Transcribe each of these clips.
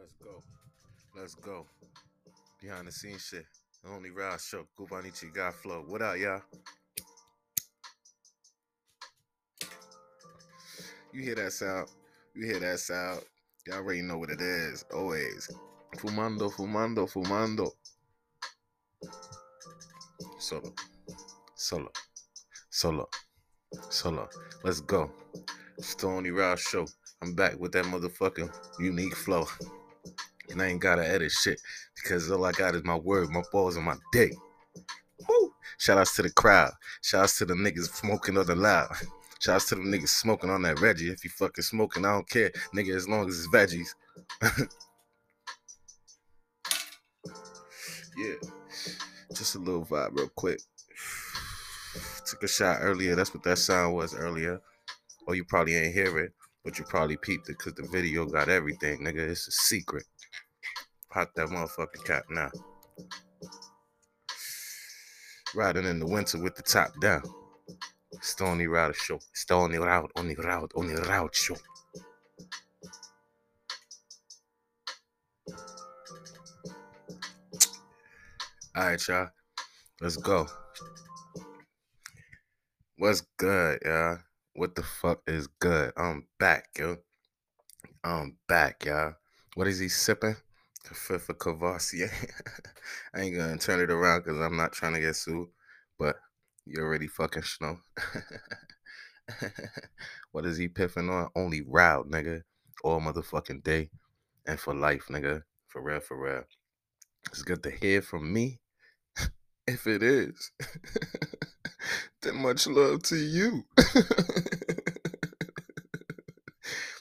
Let's go. Let's go. Behind the scenes shit. The only Rod show. Gubanichi got flow. What up, y'all? You hear that sound? You hear that sound? Y'all already know what it is. Always. Fumando, fumando, fumando. Solo. Solo. Solo. Solo. Let's go. It's Stony Rod Show. I'm back with that motherfucking unique flow. And I ain't gotta edit shit because all I got is my word, my balls, and my dick. Woo! Shout outs to the crowd. Shout outs to the niggas smoking on the loud. Shout outs to the niggas smoking on that Reggie. If you fucking smoking, I don't care. Nigga, as long as it's veggies. yeah. Just a little vibe real quick. Took a shot earlier. That's what that sound was earlier. Or you probably ain't hear it, but you probably peeped it because the video got everything, nigga. It's a secret. Pop that motherfucking cap now. Riding in the winter with the top down. Stony Rider Show. Stony Route, only route, only route show. All right, y'all. Let's go. What's good, y'all? What the fuck is good? I'm back, yo. I'm back, y'all. What is he sipping? The fifth of Courvoisier. I ain't gonna turn it around because I'm not trying to get sued, but you already fucking know. what is he piffing on? Only route, nigga. All motherfucking day and for life, nigga. For real, for real. It's good to hear from me. if it is, then much love to you.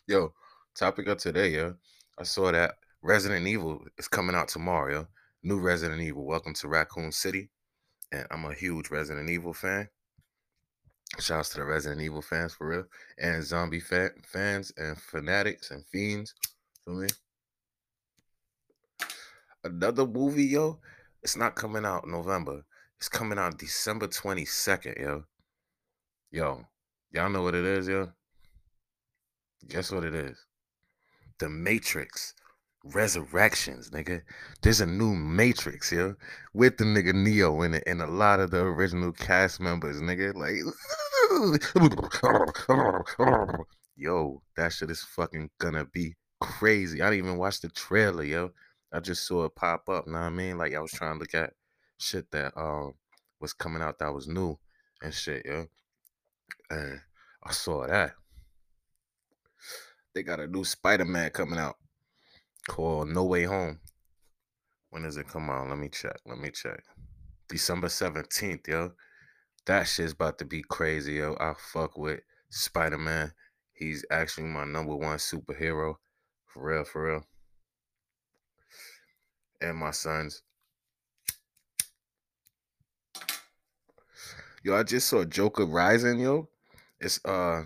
yo, topic of today, yo. I saw that Resident Evil is coming out tomorrow, yo. New Resident Evil. Welcome to Raccoon City. And I'm a huge Resident Evil fan. Shouts to the Resident Evil fans for real. And zombie fa- fans and fanatics and fiends. For me. Another movie, yo. It's not coming out November. It's coming out December 22nd, yo. Yo, y'all know what it is, yo? Guess what it is? The Matrix Resurrections, nigga. There's a new Matrix, yo, with the nigga Neo in it and a lot of the original cast members, nigga. Like, yo, that shit is fucking gonna be crazy. I didn't even watch the trailer, yo. I just saw it pop up. Know what I mean? Like I was trying to look at shit that um was coming out that was new and shit, yo. And I saw that. They got a new Spider-Man coming out called No Way Home. When does it come out? Let me check. Let me check. December 17th, yo. That shit's about to be crazy, yo. I fuck with Spider-Man. He's actually my number one superhero. For real, for real. And my sons. Yo, I just saw Joker Rising, yo. It's uh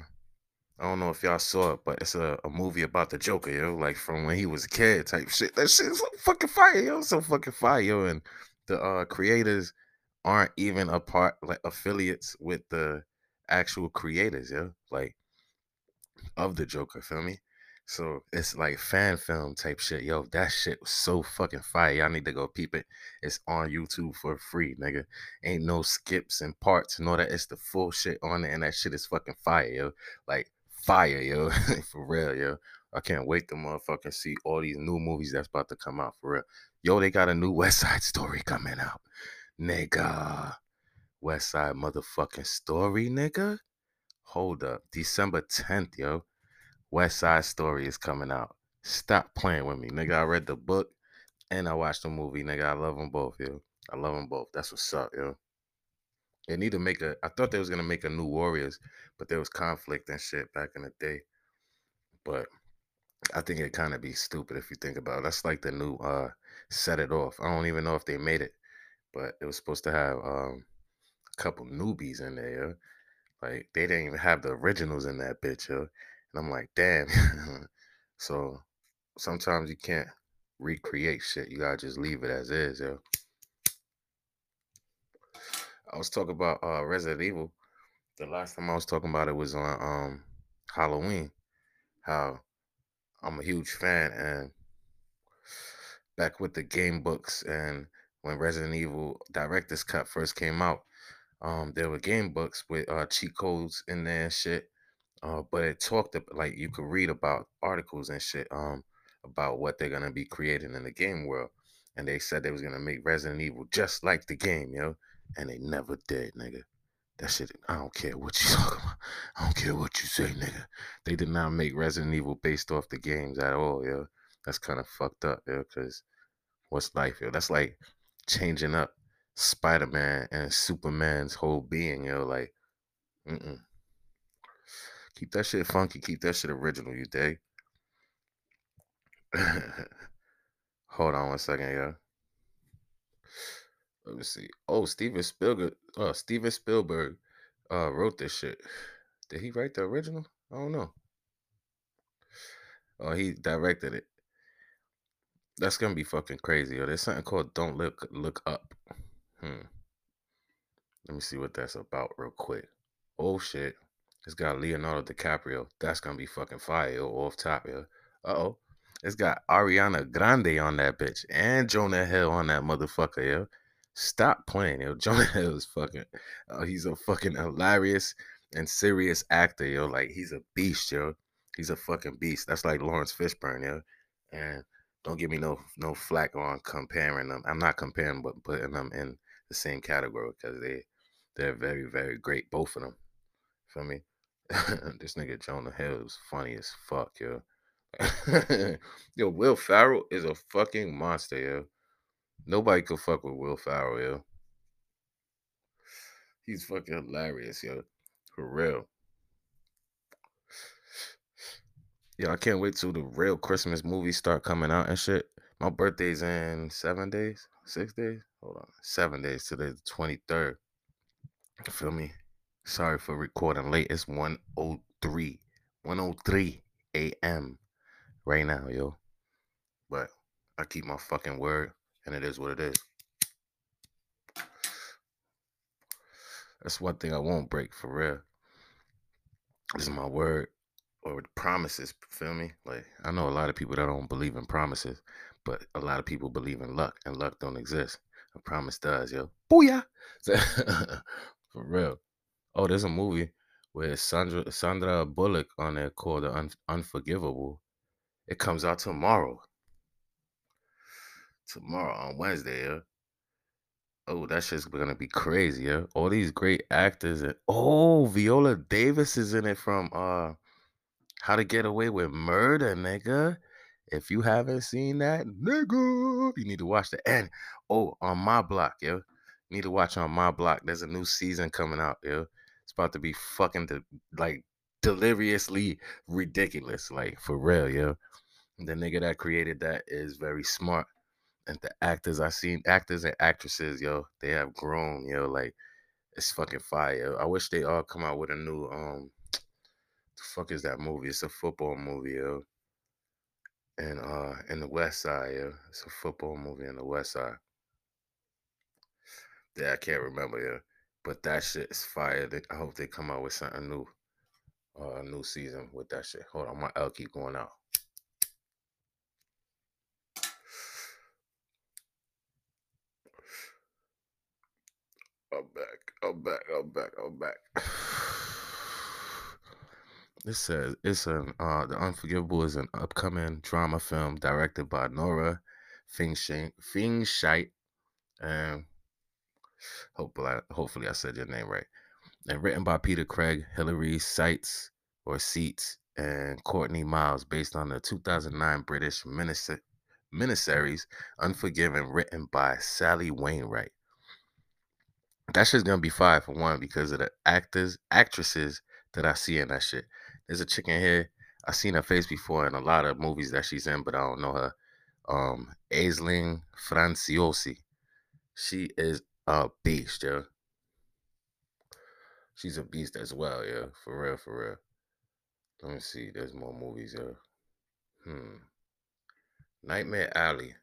I don't know if y'all saw it, but it's a, a movie about the Joker, yo, like from when he was a kid type shit. That shit's so fucking fire, yo. So fucking fire, yo. And the uh creators aren't even a part like affiliates with the actual creators, yo. Like of the Joker, feel me? So it's like fan film type shit. Yo, that shit was so fucking fire. Y'all need to go peep it. It's on YouTube for free, nigga. Ain't no skips and parts and all that. It's the full shit on it, and that shit is fucking fire, yo. Like fire, yo. for real, yo. I can't wait to motherfucking see all these new movies that's about to come out for real. Yo, they got a new West Side Story coming out. Nigga. West Side motherfucking Story, nigga. Hold up. December 10th, yo. West Side Story is coming out. Stop playing with me, nigga. I read the book and I watched the movie, nigga. I love them both, yo. I love them both. That's what's up, yo. They need to make a. I thought they was gonna make a new Warriors, but there was conflict and shit back in the day. But I think it kind of be stupid if you think about it. That's like the new uh set it off. I don't even know if they made it, but it was supposed to have um a couple newbies in there. Yo. Like they didn't even have the originals in that bitch, yo. And I'm like, damn. so sometimes you can't recreate shit. You gotta just leave it as is, yo. I was talking about uh Resident Evil. The last time I was talking about it was on um Halloween. How I'm a huge fan and back with the game books and when Resident Evil Director's Cut first came out, um, there were game books with uh cheat codes in there and shit. Uh, but it talked ab- like you could read about articles and shit um about what they're gonna be creating in the game world. And they said they was gonna make Resident Evil just like the game, yo. And they never did, nigga. That shit, I don't care what you talking about. I don't care what you say, nigga. They did not make Resident Evil based off the games at all, yo. That's kind of fucked up, yo, because what's life, yo? That's like changing up Spider Man and Superman's whole being, yo. Like, mm-mm. Keep that shit funky. Keep that shit original, you dig? Hold on one second, yo. Let me see. Oh, Steven Spielberg. Uh, Steven Spielberg uh wrote this shit. Did he write the original? I don't know. Oh, he directed it. That's gonna be fucking crazy. Yo. There's something called Don't Look Look Up. Hmm. Let me see what that's about real quick. Oh shit. It's got Leonardo DiCaprio. That's gonna be fucking fire off top, yo. Uh oh. It's got Ariana Grande on that bitch and Jonah Hill on that motherfucker, yo. Stop playing, yo. Jonah Hill is fucking. Uh, he's a fucking hilarious and serious actor, yo. Like he's a beast, yo. He's a fucking beast. That's like Laurence Fishburne, yo. And don't give me no no flack on comparing them. I'm not comparing, but putting them in the same category because they they're very very great, both of them. Feel me? this nigga Jonah Hill is funny as fuck, yo. yo, Will Ferrell is a fucking monster, yo. Nobody could fuck with Will Ferrell, yo. He's fucking hilarious, yo. For real. Yo, I can't wait till the real Christmas movies start coming out and shit. My birthday's in seven days, six days. Hold on, seven days. Today, the twenty third. Feel me? Sorry for recording late. It's 103. 103 a.m. right now, yo. But I keep my fucking word, and it is what it is. That's one thing I won't break for real. This is my word or promises. Feel me? Like I know a lot of people that don't believe in promises, but a lot of people believe in luck, and luck don't exist. A promise does, yo. Booyah! for real. Oh, there's a movie with Sandra Sandra Bullock on there called The Un- Unforgivable. It comes out tomorrow. Tomorrow on Wednesday, yeah. Oh, that shit's gonna be crazy, yeah. All these great actors and oh, Viola Davis is in it from uh How to Get Away with Murder, nigga. If you haven't seen that, nigga, you need to watch the end. Oh, on my block, yo. You need to watch on my block. There's a new season coming out, yo. It's about to be fucking de- like deliriously ridiculous, like for real, yo. The nigga that created that is very smart. And the actors I seen, actors and actresses, yo, they have grown, yo. Like it's fucking fire. I wish they all come out with a new um the fuck is that movie? It's a football movie, yo. And uh in the west side, yo. It's a football movie in the west side. Yeah, I can't remember, yo. But that shit is fire. I hope they come out with something new. Uh, a new season with that shit. Hold on, my L keep going out. I'm back. I'm back. I'm back. I'm back. It says it's an uh The Unforgivable is an upcoming drama film directed by Nora Fingscheidt and hopefully I, hopefully I said your name right. And written by Peter Craig, Hillary Seitz or Seats, and Courtenay Miles, based on the 2009 British miniseries Unforgiven, written by Sally Wainwright. That shit's gonna be fire for one because of the actors, actresses that I see in that shit. There's a chicken here. I've seen her face before in a lot of movies that she's in, but I don't know her. Um, Aisling Franciosi. She is a beast, yo. She's a beast as well, yeah. For real, for real. Let me see. There's more movies, yo. Hmm. Nightmare Alley.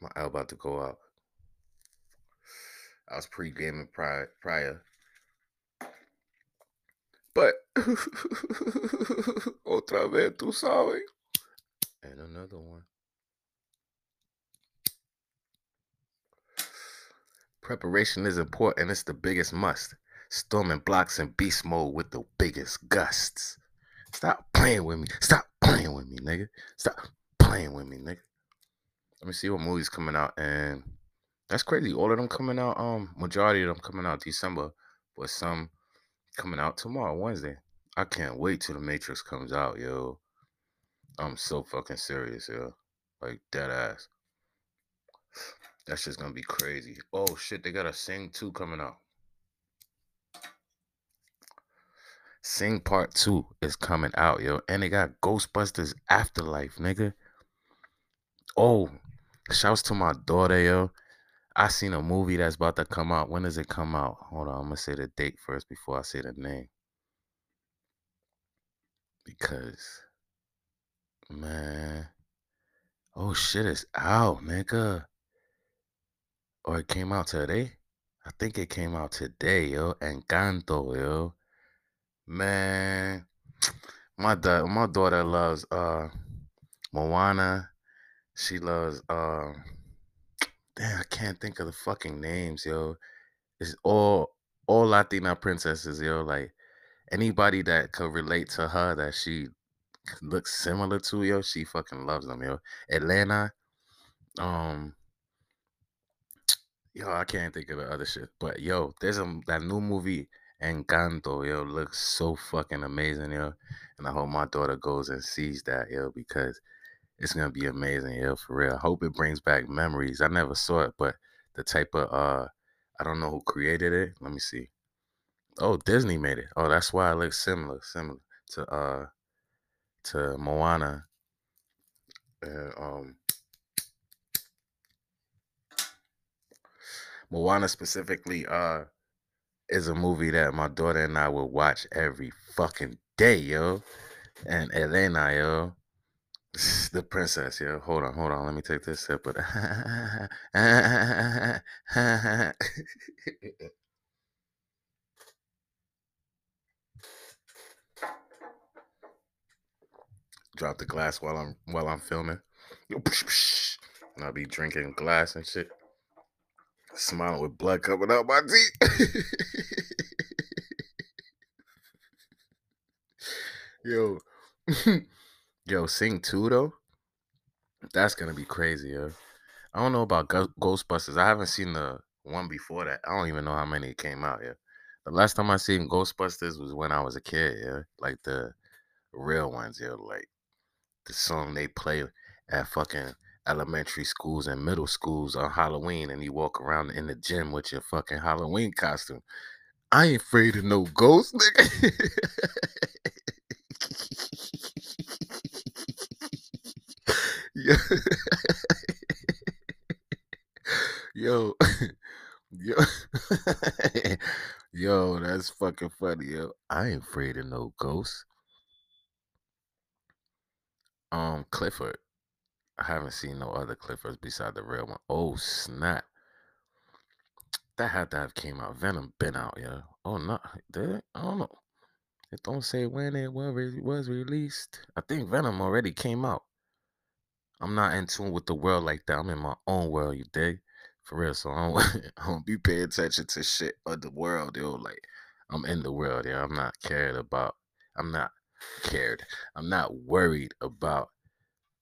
My L about to go up. I was pre gaming prior, prior. But otra vez, tú sabes. And another one. Preparation is important. It's the biggest must. Storming blocks in beast mode with the biggest gusts. Stop playing with me. Stop playing with me, nigga. Stop playing with me, nigga. Let me see what movie's coming out and that's crazy. All of them coming out. Um, majority of them coming out December, but some coming out tomorrow, Wednesday. I can't wait till the Matrix comes out, yo. I'm so fucking serious, yo. Like dead ass. That's just gonna be crazy. Oh shit, they got a Sing 2 coming out. Sing Part 2 is coming out, yo. And they got Ghostbusters Afterlife, nigga. Oh, shouts to my daughter, yo. I seen a movie that's about to come out. When does it come out? Hold on, I'm gonna say the date first before I say the name. Because man. Oh shit, it's out, nigga. Or it came out today? I think it came out today, yo. Encanto, yo. Man, my da- my daughter loves uh Moana. She loves uh damn, I can't think of the fucking names, yo. It's all all Latina princesses, yo. Like anybody that could relate to her that she looks similar to, yo, she fucking loves them, yo. Atlanta, um, yo, I can't think of the other shit, but yo, there's a that new movie Encanto, yo, looks so fucking amazing, yo, and I hope my daughter goes and sees that, yo, because it's gonna be amazing, yo, for real. I hope it brings back memories. I never saw it, but the type of uh, I don't know who created it. Let me see. Oh, Disney made it. Oh, that's why it looks similar, similar to uh to Moana. And um Moana specifically uh is a movie that my daughter and I will watch every fucking day, yo. And Elena, yo. The princess, yo. Hold on, hold on. Let me take this sip. But drop the glass while I'm while I'm filming. And I'll be drinking glass and shit. Smiling with blood coming out my teeth. yo. yo, sing two though. That's gonna be crazy, yo. I don't know about Ghostbusters. I haven't seen the one before that. I don't even know how many came out, yeah. The last time I seen Ghostbusters was when I was a kid, yeah. Like the real ones, yeah. Like the song they play at fucking elementary schools and middle schools on Halloween and you walk around in the gym with your fucking Halloween costume. I ain't afraid of no ghosts, nigga. yo, yo, yo, yo, that's fucking funny, yo. I ain't afraid of no ghosts. Um, Clifford. I haven't seen no other Cliffords beside the real one. Oh snap! That had to have came out. Venom been out, yeah. Oh no, did it? I don't know. It don't say when it was released. I think Venom already came out. I'm not in tune with the world like that. I'm in my own world, you dig? For real. So I don't, I don't be paying attention to shit of the world, yo. Like I'm in the world, yeah. I'm not cared about. I'm not cared. I'm not worried about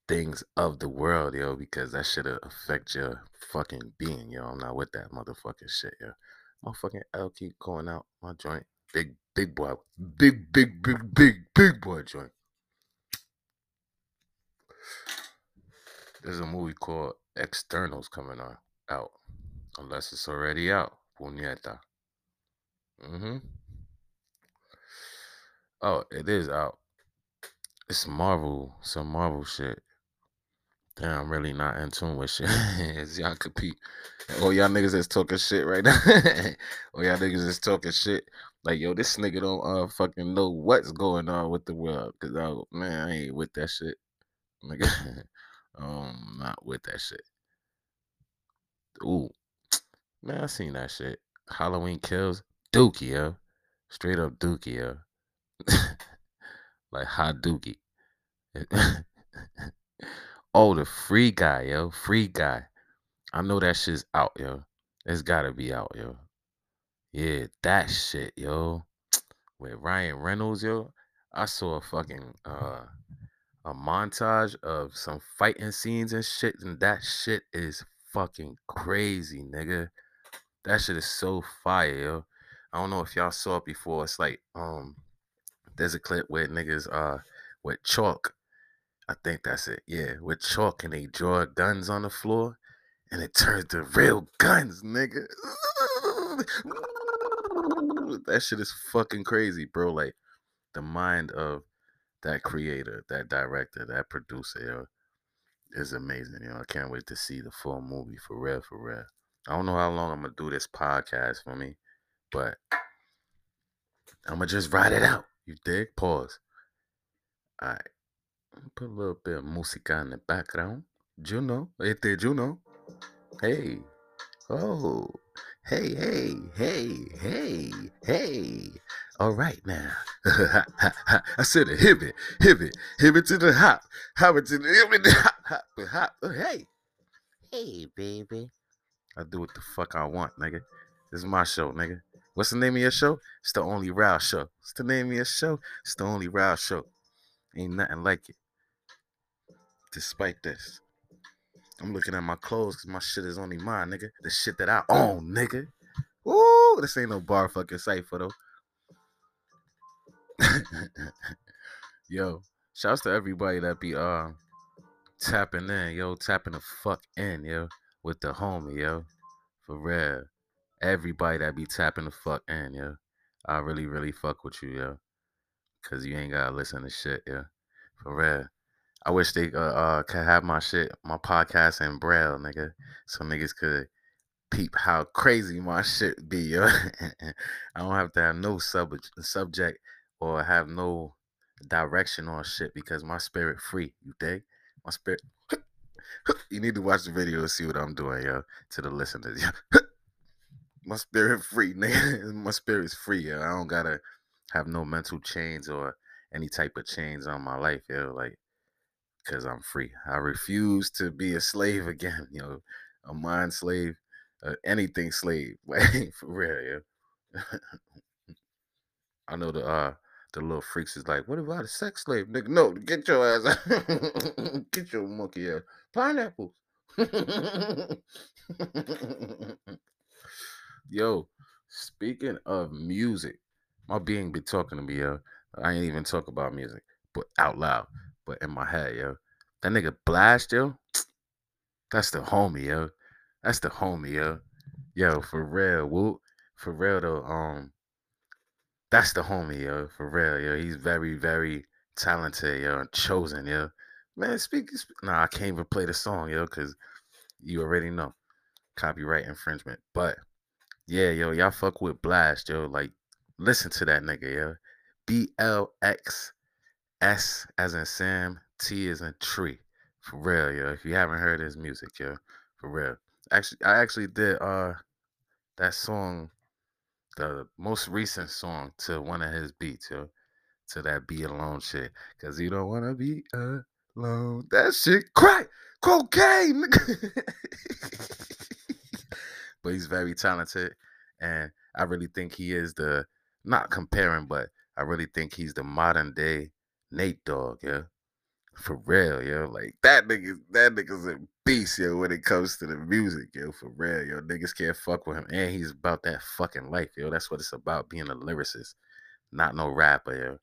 things of the world, yo, because that should affect your fucking being, yo. I'm not with that motherfucking shit, yo. Motherfucking L keep going out my joint. Big, big boy. Big, big, big, big, big boy joint. There's a movie called Eternals coming on out. Unless it's already out. Puñeta. Mm-hmm. Oh, it is out. It's Marvel, some Marvel shit. Damn, I'm really not in tune with shit. Y'all compete. Oh, y'all niggas is talking shit right now. oh, y'all niggas is talking shit. Like, yo, this nigga don't uh fucking know what's going on with the world. Cause I man, I ain't with that shit. Nigga. um not with that shit. Ooh. Man, I seen that shit. Halloween kills. Dookie, yo. Straight up Dookie, yo. like hot Dookie. Oh, the free guy, yo. Free guy. I know that shit's out, yo. It's gotta be out, yo. Yeah, that shit, yo. With Ryan Reynolds, yo. I saw a fucking uh a montage of some fighting scenes and shit, and that shit is fucking crazy, nigga. That shit is so fire, yo. I don't know if y'all saw it before. It's like um there's a clip where niggas uh with chalk. I think that's it. Yeah, with chalk and they draw guns on the floor and it turns to real guns, nigga. that shit is fucking crazy, bro. Like the mind of that creator, that director, that producer, is amazing. You know, I can't wait to see the full movie for real, for real. I don't know how long I'm gonna do this podcast for me, but I'm gonna just ride it out. You dig? Pause. All right. Put a little bit of música in the background. Juno, este Juno. Hey. Oh. Hey, hey, hey, hey, hey. All right now. I said a it, hip it to the hop, hop to the it, hop, hop, hop. Oh, hey. Hey, baby. I do what the fuck I want, nigga. This is my show, nigga. What's the name of your show? It's the Only Row Show. What's the name of your show? It's the Only Row Show. Ain't nothing like it. Despite this. I'm looking at my clothes because my shit is only mine, nigga. The shit that I own, nigga. Woo! This ain't no bar fucking cipher though. yo, shouts to everybody that be uh tapping in, yo, tapping the fuck in, yo, with the homie, yo. For real. Everybody that be tapping the fuck in, yo. I really, really fuck with you, yo. Cause you ain't gotta listen to shit, yo. For real. I wish they uh, uh could have my shit, my podcast in braille, nigga, so niggas could peep how crazy my shit be, yo. I don't have to have no sub subject or have no direction on shit because my spirit free. You dig? My spirit. you need to watch the video to see what I'm doing, yo. To the listeners, my spirit free, nigga. my spirit's free, yo. I don't gotta have no mental chains or any type of chains on my life, yo. Like because I'm free. I refuse to be a slave again, you know, a mind slave, uh, anything slave, for real, yeah. I know the uh the little freaks is like, what about a sex slave, nigga? No, get your ass, out. get your monkey ass, pineapples. Yo, speaking of music, my being be talking to me, yo. I ain't even talk about music, but out loud but in my head, yo. That nigga Blxst, yo. That's the homie, yo. That's the homie, yo. Yo, for real, whoop. For real though, um, that's the homie, yo. For real, yo. He's very, very talented, yo, chosen, yo. Man, speak, speak. Nah, I can't even play the song, yo, because you already know copyright infringement. But yeah, yo, y'all fuck with Blxst, yo. Like, listen to that nigga, yo. B L X S as in Sam, T as in tree. For real, yo. If you haven't heard his music, yo, for real. Actually, I actually did uh that song, the most recent song to one of his beats, yo. To that be alone shit. Cause you don't wanna be alone. That shit crack cocaine. but he's very talented. And I really think he is the not comparing, but I really think he's the modern day Nate Dogg, yeah. For real, yo. Like that nigga, that nigga's a beast, yo, when it comes to the music, yo. For real, yo. Niggas can't fuck with him. And he's about that fucking life, yo. That's what it's about, being a lyricist. Not no rapper, yo.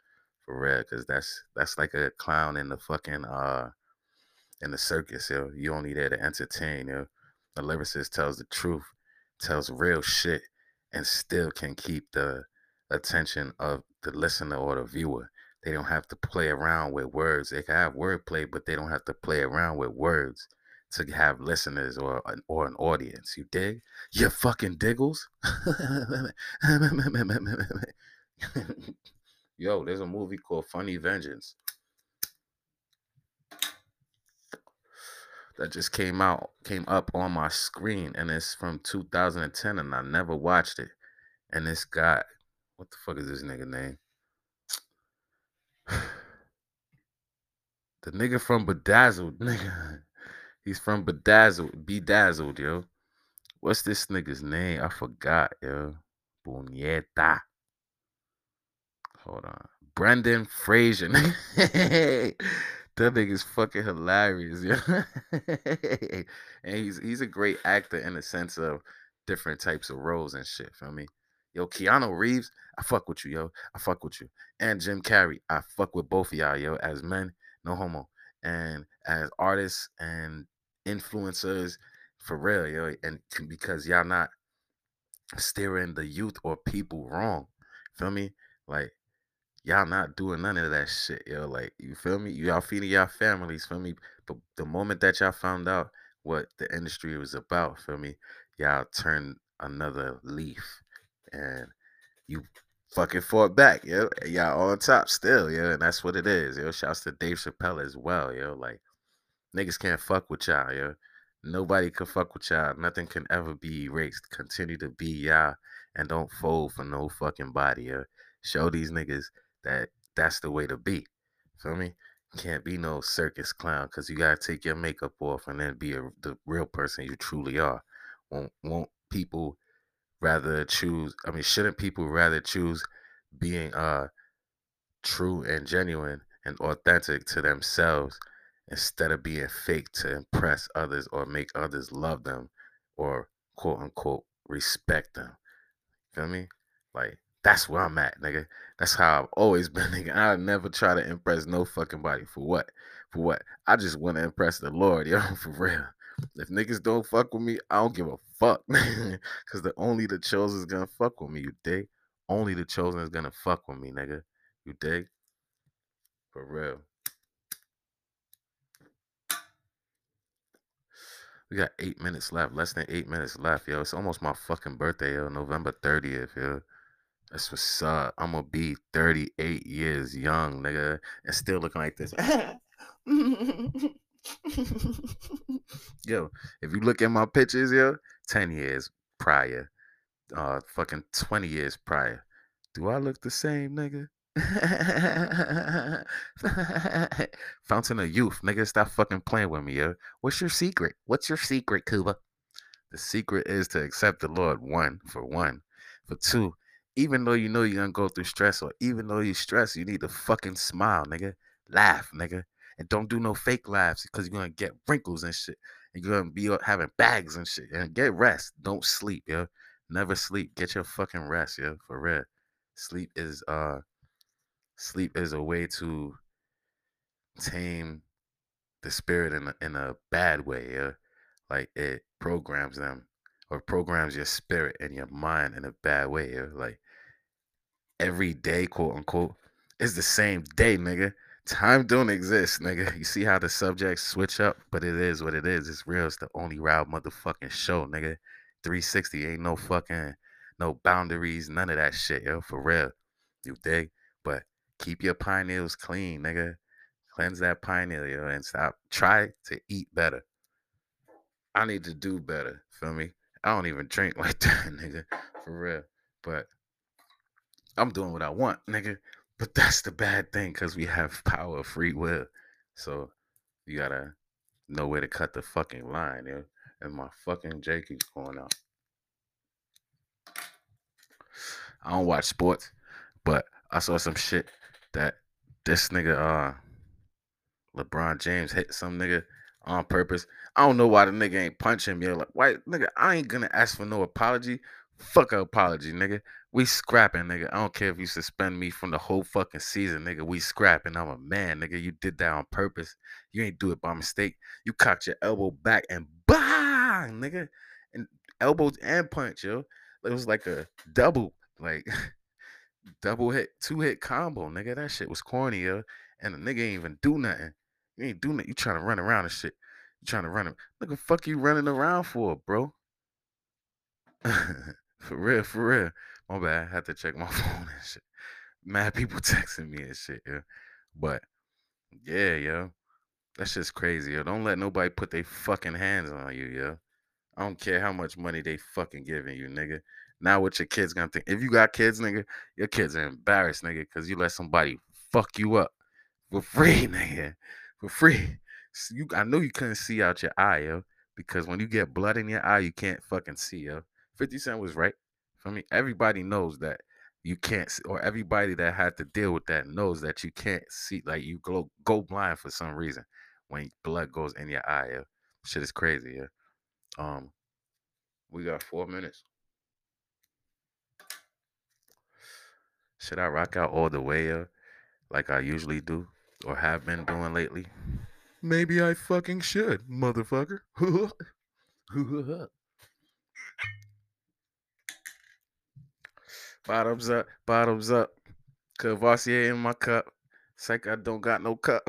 For real. Cause that's that's like a clown in the fucking uh in the circus, yo. You only there to entertain, yo. The lyricist tells the truth, tells real shit, and still can keep the attention of the listener or the viewer. They don't have to play around with words. They can have wordplay, but they don't have to play around with words to have listeners or an, or an audience. You dig? You fucking diggles. Yo, there's a movie called Furry Vengeance that just came out, came up on my screen, and it's from 2010, and I never watched it. And this guy, what the fuck is this nigga name? The nigga from Bedazzled, nigga. He's from Bedazzled, Bedazzled, yo. what's this nigga's name? I forgot, yo. Buñeta. Hold on. Brendan Fraser. that nigga's fucking hilarious, yo. and he's he's a great actor in the sense of different types of roles and shit. Feel me? Yo, Keanu Reeves, I fuck with you, yo. I fuck with you. And Jim Carrey, I fuck with both of y'all, yo. As men, no homo. And as artists and influencers, for real, yo. And because y'all not steering the youth or people wrong. Feel me? Like y'all not doing none of that shit, yo. Like you feel me? Y'all feeding y'all families, feel me? But the moment that y'all found out what the industry was about, feel me? Y'all turned another leaf and you fucking fought back, yo. Y'all on top still, yo. And that's what it is, yo. Shouts to Dave Chappelle as well, yo. Like niggas can't fuck with y'all, yo. Nobody can fuck with y'all. Nothing can ever be erased. Continue to be y'all and don't fold for no fucking body. Yeah. Show these niggas that that's the way to be. Feel me? Can't be no circus clown because you gotta take your makeup off and then be a, the real person you truly are. Won't won't people rather choose? I mean, shouldn't people rather choose being uh true and genuine and authentic to themselves instead of being fake to impress others or make others love them or quote unquote respect them. you Feel me? Like that's where I'm at, nigga. That's how I've always been, nigga. I never try to impress no fucking body. For what? For what? I just want to impress the Lord, yo, for real. If niggas don't fuck with me, I don't give a fuck. Cause the only the chosen is gonna fuck with me, you dig? Only the chosen is gonna fuck with me, nigga. You dig? For real. We got eight minutes left, less than eight minutes left, yo. It's almost my fucking birthday, yo. November 30th, yo. That's what's up. I'm gonna be 38 years young, nigga, and still looking like this. yo, if you look at my pictures, yo, 10 years prior, uh, fucking 20 years prior. Do I look the same, nigga? Fountain of youth, nigga. Stop fucking playing with me, yo. What's your secret? What's your secret, Cuba? The secret is to accept the Lord, one, for one. For two, even though you know you're gonna go through stress, or even though you stress, you need to fucking smile, nigga. Laugh, nigga. And don't do no fake laughs because you're gonna get wrinkles and shit. And you're gonna be having bags and shit. And get rest. Don't sleep, yo. Never sleep. Get your fucking rest, yo. For real. Sleep is uh sleep is a way to tame the spirit in a, in a bad way. Yeah? Like it programs them or programs your spirit and your mind in a bad way. Yeah? Like every day, quote unquote, is the same day, nigga. Time don't exist, nigga. You see how the subjects switch up, but it is what it is. It's real. It's the only route motherfucking show, nigga. 360 ain't no fucking no boundaries, none of that shit, yo. For real. You dig? But keep your pineals clean, nigga. Cleanse that pineal, yo, and stop. Try to eat better. I need to do better. Feel me? I don't even drink like that, nigga. For real. But I'm doing what I want, nigga. But that's the bad thing because we have power of free will. So you gotta know where to cut the fucking line. And my fucking J keeps going out. I don't watch sports, but I saw some shit that this nigga uh LeBron James hit some nigga on purpose. I don't know why the nigga ain't punch him. Yo, like, why nigga? I ain't gonna ask for no apology. Fuck a apology, nigga. We scrapping, nigga. I don't care if you suspend me from the whole fucking season, nigga. We scrapping. I'm a man, nigga. You did that on purpose. You ain't do it by mistake. You cocked your elbow back and bang, nigga. And elbows and punch, yo. It was like a double, like double hit, two hit combo, nigga. That shit was corny, yo. And the nigga ain't even do nothing. You ain't do nothing. You trying to run around and shit. You trying to run him. Look the fuck you running around for, bro. for real, for real. My bad. I had to check my phone and shit. Mad people texting me and shit, yeah. But yeah, yo. That's just crazy, yo. Don't let nobody put their fucking hands on you, yo. I don't care how much money they fucking giving you, nigga. Now what your kids gonna think? If you got kids, nigga, your kids are embarrassed, nigga, because you let somebody fuck you up for free, nigga. For free. You I know you couldn't see out your eye, yo. Because when you get blood in your eye, you can't fucking see, yo. 50 Cent was right. For me, everybody knows that you can't or everybody that had to deal with that knows that you can't see, like you go go blind for some reason when blood goes in your eye. Yo. Shit is crazy, yeah. Um, we got four minutes. Should I rock out all the way, yo, like I usually do or have been doing lately? Maybe I fucking should, motherfucker. bottoms up, bottoms up. Courvoisier in my cup. It's like I don't got no cup.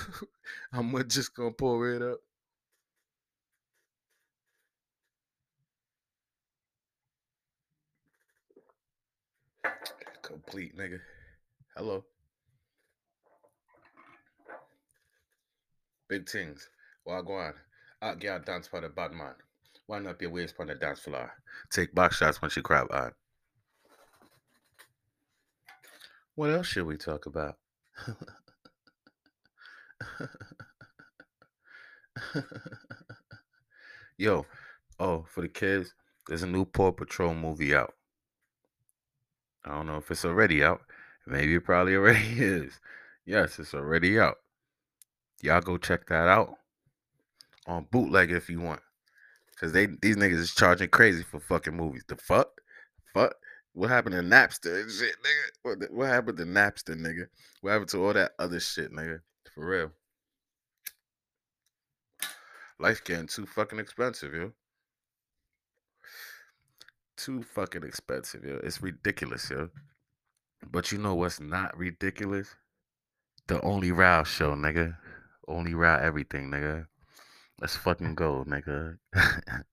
I'm just gonna pour it up. Complete, nigga. Hello. Big things. Wagwan. Ah, Out girl dance for the bad man. Wind up your waist on the dance floor. Take back shots when she crab on. What else should we talk about? Yo, oh, for the kids, there's a new Paw Patrol movie out. I don't know if it's already out. Maybe it probably already is. Yes, it's already out. Y'all go check that out on bootleg if you want. Cause they these niggas is charging crazy for fucking movies. The fuck? Fuck? What happened to Napster shit, nigga? What, what happened to Napster, nigga? What happened to all that other shit, nigga? For real. Life's getting too fucking expensive, yo. Too fucking expensive, yo. It's ridiculous, yo. But you know what's not ridiculous? The only Row show, nigga. Only Row everything, nigga. Let's fucking go, nigga.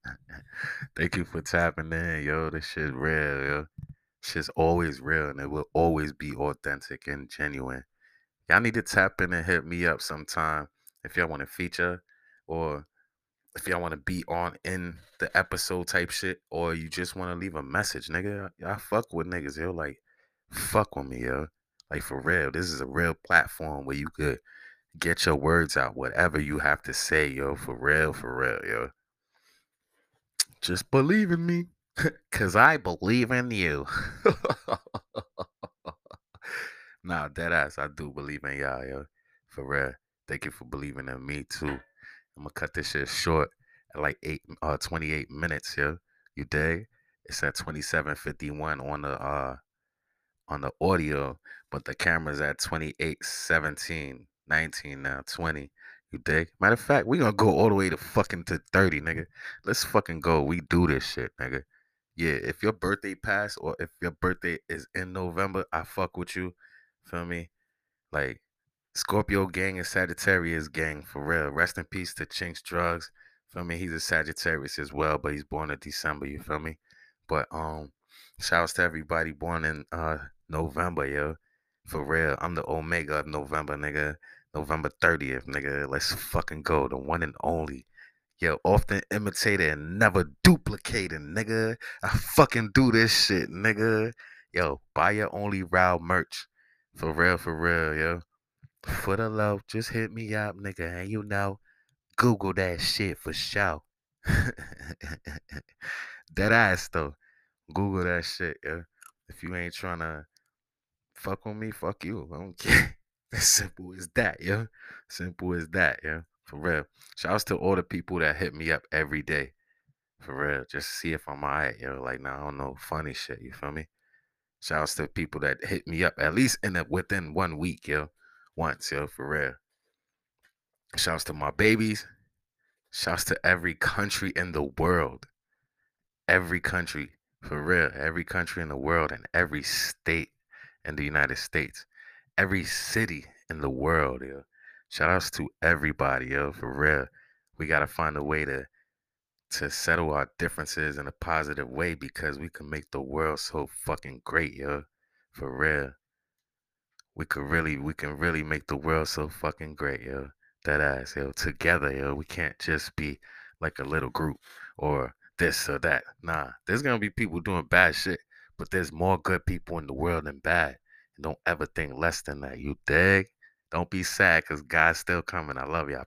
Thank you for tapping in, yo. This shit real, yo. Shit's always real and it will always be authentic and genuine. Y'all need to tap in and hit me up sometime if y'all want to feature or if y'all want to be on in the episode type shit or you just want to leave a message, nigga. Y'all fuck with niggas, yo. Like, fuck with me, yo. Like, for real. This is a real platform where you could get your words out, whatever you have to say, yo. For real, for real, yo. Just believe in me. Cause I believe in you. nah, dead ass. I do believe in y'all, yo. For real. Thank you for believing in me too. I'm gonna cut this shit short at like eight uh 28 minutes, yo. You dig? It's at 2751 on the uh on the audio, but the camera's at 28 17 19 now 20. You dig? Matter of fact, we gonna go all the way to fucking to 30, nigga. Let's fucking go. We do this shit, nigga yeah, if your birthday pass or if your birthday is in November, I fuck with you. Feel me? Like Scorpio gang and Sagittarius gang for real. Rest in peace to Chinx Drugz. Feel me? He's a Sagittarius as well, but he's born in December. You feel me? But um, shouts to everybody born in uh November, yo. For real, I'm the Omega of November, nigga. November 30th, nigga. Let's fucking go. The one and only. Yo, often imitated and never duplicated, nigga. I fucking do this shit, nigga. Yo, buy your only Row merch. For real, for real, yo. For the love, just hit me up, nigga. And you know, Google that shit for sure. Dead ass though. Google that shit, yo. If you ain't trying to fuck with me, fuck you. I don't care. As simple as that, yo. Simple as that, yo. For real. Shouts to all the people that hit me up every day. For real. Just see if I'm alright, yo. Like, nah, I don't know. Funny shit. You feel me? Shouts to people that hit me up at least in a, within one week, yo. Once, yo. For real. Shouts to my babies. Shouts to every country in the world. Every country. For real. Every country in the world and every state in the United States. Every city in the world, yo. Shout outs to everybody, yo, for real. We gotta find a way to to settle our differences in a positive way because we can make the world so fucking great, yo. For real. We could really we can really make the world so fucking great, yo. That ass, yo. Together, yo. We can't just be like a little group or this or that. Nah. There's gonna be people doing bad shit, but there's more good people in the world than bad. And don't ever think less than that. You dig? Don't be sad because God's still coming. I love y'all.